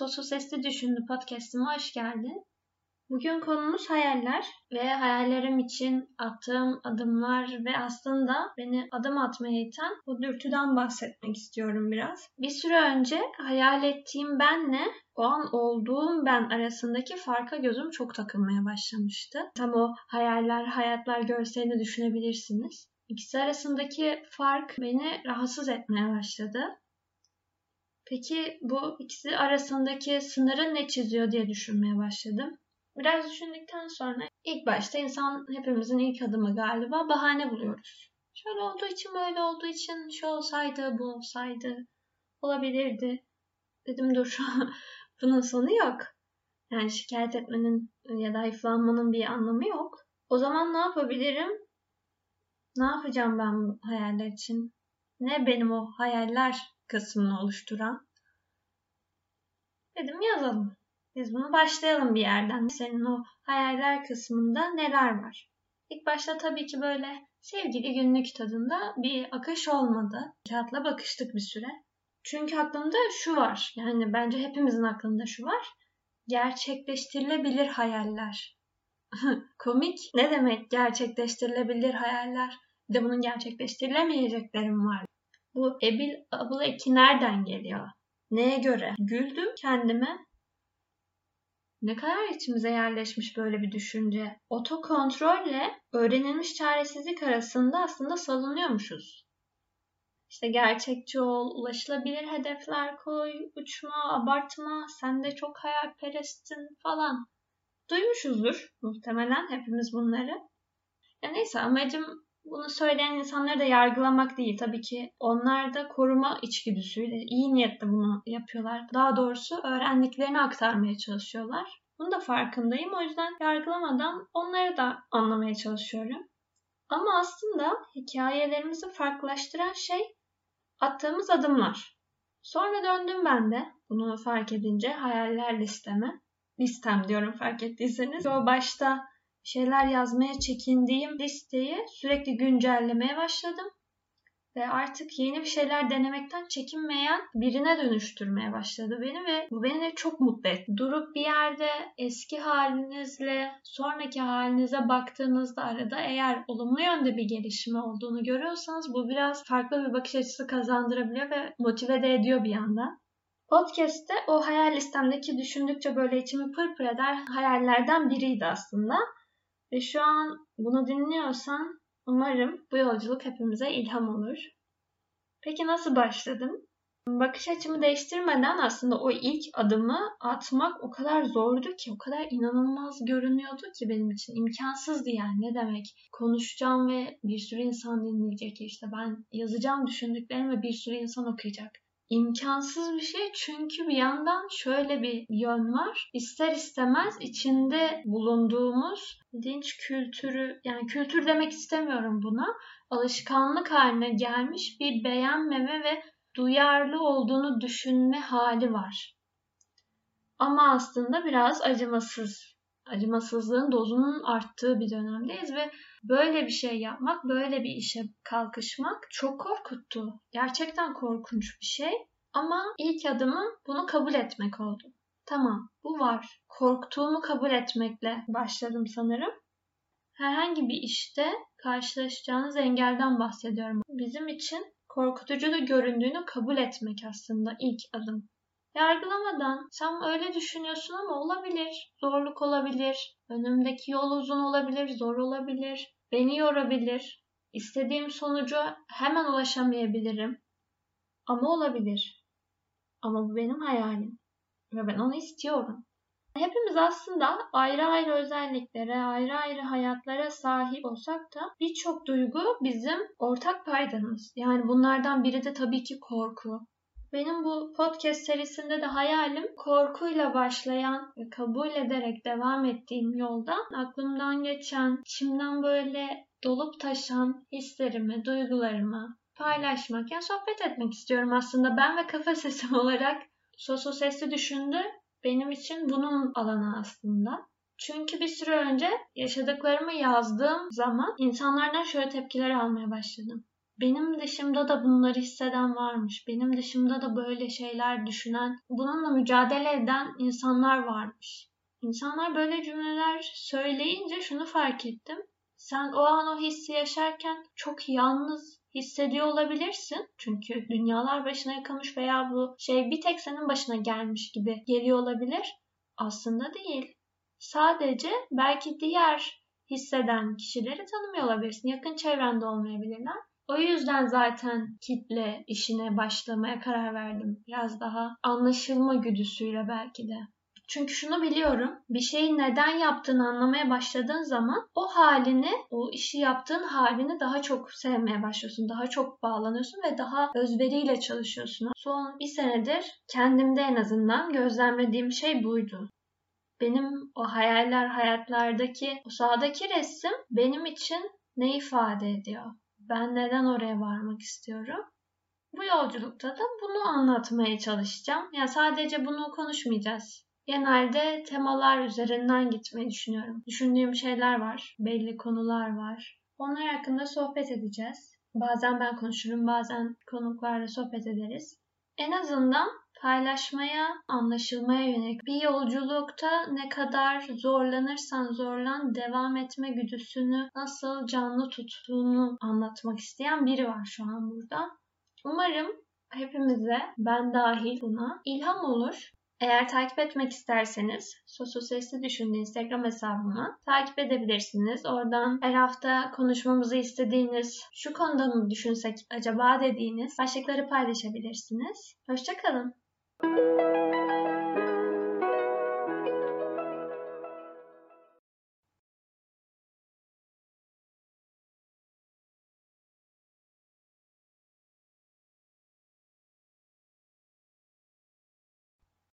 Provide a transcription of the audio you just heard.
Sosu Sesli Düşündü podcast'ime hoş geldin. Bugün konumuz hayaller ve hayallerim için attığım adımlar ve aslında beni adım atmaya iten bu dürtüden bahsetmek istiyorum biraz. Bir süre önce hayal ettiğim benle o an olduğum ben arasındaki farka gözüm çok takılmaya başlamıştı. Tam o hayaller, hayatlar görselini düşünebilirsiniz. İkisi arasındaki fark beni rahatsız etmeye başladı. Peki bu ikisi arasındaki sınırı ne çiziyor diye düşünmeye başladım. Biraz düşündükten sonra ilk başta insan hepimizin ilk adımı galiba bahane buluyoruz. Şöyle olduğu için böyle olduğu için şu olsaydı bu olsaydı olabilirdi. Dedim dur bunun sonu yok. Yani şikayet etmenin ya da hayıflanmanın bir anlamı yok. O zaman ne yapabilirim? Ne yapacağım ben bu hayaller için? Ne benim o hayaller kısmını oluşturan? Dedim yazalım. Biz bunu başlayalım bir yerden. Senin o hayaller kısmında neler var? İlk başta tabii ki böyle sevgili günlük tadında bir akış olmadı. Kağıtla bakıştık bir süre. Çünkü aklımda şu var. Yani bence hepimizin aklında şu var. Gerçekleştirilebilir hayaller. Komik. Ne demek gerçekleştirilebilir hayaller? Bir de bunun gerçekleştirilemeyeceklerim var. Bu ebil abul eki nereden geliyor? Neye göre? Güldüm kendime. Ne kadar içimize yerleşmiş böyle bir düşünce. Otokontrolle öğrenilmiş çaresizlik arasında aslında salınıyormuşuz. İşte gerçekçi ol, ulaşılabilir hedefler koy, uçma, abartma, sen de çok hayalperestsin falan. Duymuşuzdur muhtemelen hepimiz bunları. Ya neyse amacım bunu söyleyen insanları da yargılamak değil. Tabii ki onlar da koruma içgüdüsüyle iyi niyetle bunu yapıyorlar. Daha doğrusu öğrendiklerini aktarmaya çalışıyorlar. Bunu da farkındayım. O yüzden yargılamadan onları da anlamaya çalışıyorum. Ama aslında hikayelerimizi farklılaştıran şey attığımız adımlar. Sonra döndüm ben de bunu fark edince hayaller listeme. Listem diyorum fark ettiyseniz. O başta şeyler yazmaya çekindiğim listeyi sürekli güncellemeye başladım. Ve artık yeni bir şeyler denemekten çekinmeyen birine dönüştürmeye başladı beni ve bu beni çok mutlu etti. Durup bir yerde eski halinizle sonraki halinize baktığınızda arada eğer olumlu yönde bir gelişme olduğunu görüyorsanız bu biraz farklı bir bakış açısı kazandırabiliyor ve motive de ediyor bir yandan. Podcast'te o hayal listemdeki düşündükçe böyle içimi pırpır eder hayallerden biriydi aslında. Ve şu an bunu dinliyorsan umarım bu yolculuk hepimize ilham olur. Peki nasıl başladım? Bakış açımı değiştirmeden aslında o ilk adımı atmak o kadar zordu ki, o kadar inanılmaz görünüyordu ki benim için. imkansızdı yani ne demek. Konuşacağım ve bir sürü insan dinleyecek işte ben yazacağım düşündüklerimi ve bir sürü insan okuyacak imkansız bir şey çünkü bir yandan şöyle bir yön var. İster istemez içinde bulunduğumuz dinç kültürü yani kültür demek istemiyorum buna. Alışkanlık haline gelmiş bir beğenmeme ve duyarlı olduğunu düşünme hali var. Ama aslında biraz acımasız. Acımasızlığın dozunun arttığı bir dönemdeyiz ve böyle bir şey yapmak, böyle bir işe kalkışmak çok korkuttu. Gerçekten korkunç bir şey. Ama ilk adımım bunu kabul etmek oldu. Tamam, bu var. Korktuğumu kabul etmekle başladım sanırım. Herhangi bir işte karşılaşacağınız engelden bahsediyorum. Bizim için korkutucu da göründüğünü kabul etmek aslında ilk adım. Yargılamadan sen öyle düşünüyorsun ama olabilir. Zorluk olabilir. Önümdeki yol uzun olabilir, zor olabilir. Beni yorabilir. İstediğim sonuca hemen ulaşamayabilirim. Ama olabilir. Ama bu benim hayalim. Ve ben onu istiyorum. Hepimiz aslında ayrı ayrı özelliklere, ayrı ayrı hayatlara sahip olsak da birçok duygu bizim ortak paydamız. Yani bunlardan biri de tabii ki korku. Benim bu podcast serisinde de hayalim korkuyla başlayan ve kabul ederek devam ettiğim yolda aklımdan geçen, içimden böyle dolup taşan hislerimi, duygularımı paylaşmak, yani sohbet etmek istiyorum aslında. Ben ve kafa sesim olarak Sosu Sesli Düşündü benim için bunun alanı aslında. Çünkü bir süre önce yaşadıklarımı yazdığım zaman insanlardan şöyle tepkiler almaya başladım. Benim dışımda da bunları hisseden varmış. Benim dışımda da böyle şeyler düşünen, bununla mücadele eden insanlar varmış. İnsanlar böyle cümleler söyleyince şunu fark ettim. Sen o an o hissi yaşarken çok yalnız hissediyor olabilirsin. Çünkü dünyalar başına yıkılmış veya bu şey bir tek senin başına gelmiş gibi geliyor olabilir. Aslında değil. Sadece belki diğer hisseden kişileri tanımıyor olabilirsin. Yakın çevrende olmayabilirler. O yüzden zaten kitle işine başlamaya karar verdim. Biraz daha anlaşılma güdüsüyle belki de. Çünkü şunu biliyorum. Bir şeyi neden yaptığını anlamaya başladığın zaman o halini, o işi yaptığın halini daha çok sevmeye başlıyorsun. Daha çok bağlanıyorsun ve daha özveriyle çalışıyorsun. Son bir senedir kendimde en azından gözlemlediğim şey buydu. Benim o hayaller hayatlardaki, o sağdaki resim benim için ne ifade ediyor? Ben neden oraya varmak istiyorum? Bu yolculukta da bunu anlatmaya çalışacağım. Ya yani sadece bunu konuşmayacağız. Genelde temalar üzerinden gitmeyi düşünüyorum. Düşündüğüm şeyler var, belli konular var. Onlar hakkında sohbet edeceğiz. Bazen ben konuşurum, bazen konuklarla sohbet ederiz. En azından paylaşmaya, anlaşılmaya yönelik bir yolculukta ne kadar zorlanırsan zorlan devam etme güdüsünü nasıl canlı tuttuğunu anlatmak isteyen biri var şu an burada. Umarım hepimize, ben dahil buna ilham olur. Eğer takip etmek isterseniz Sosu Sesli Düşündü Instagram hesabımı takip edebilirsiniz. Oradan her hafta konuşmamızı istediğiniz, şu konuda mı düşünsek acaba dediğiniz başlıkları paylaşabilirsiniz. Hoşçakalın. Thank you.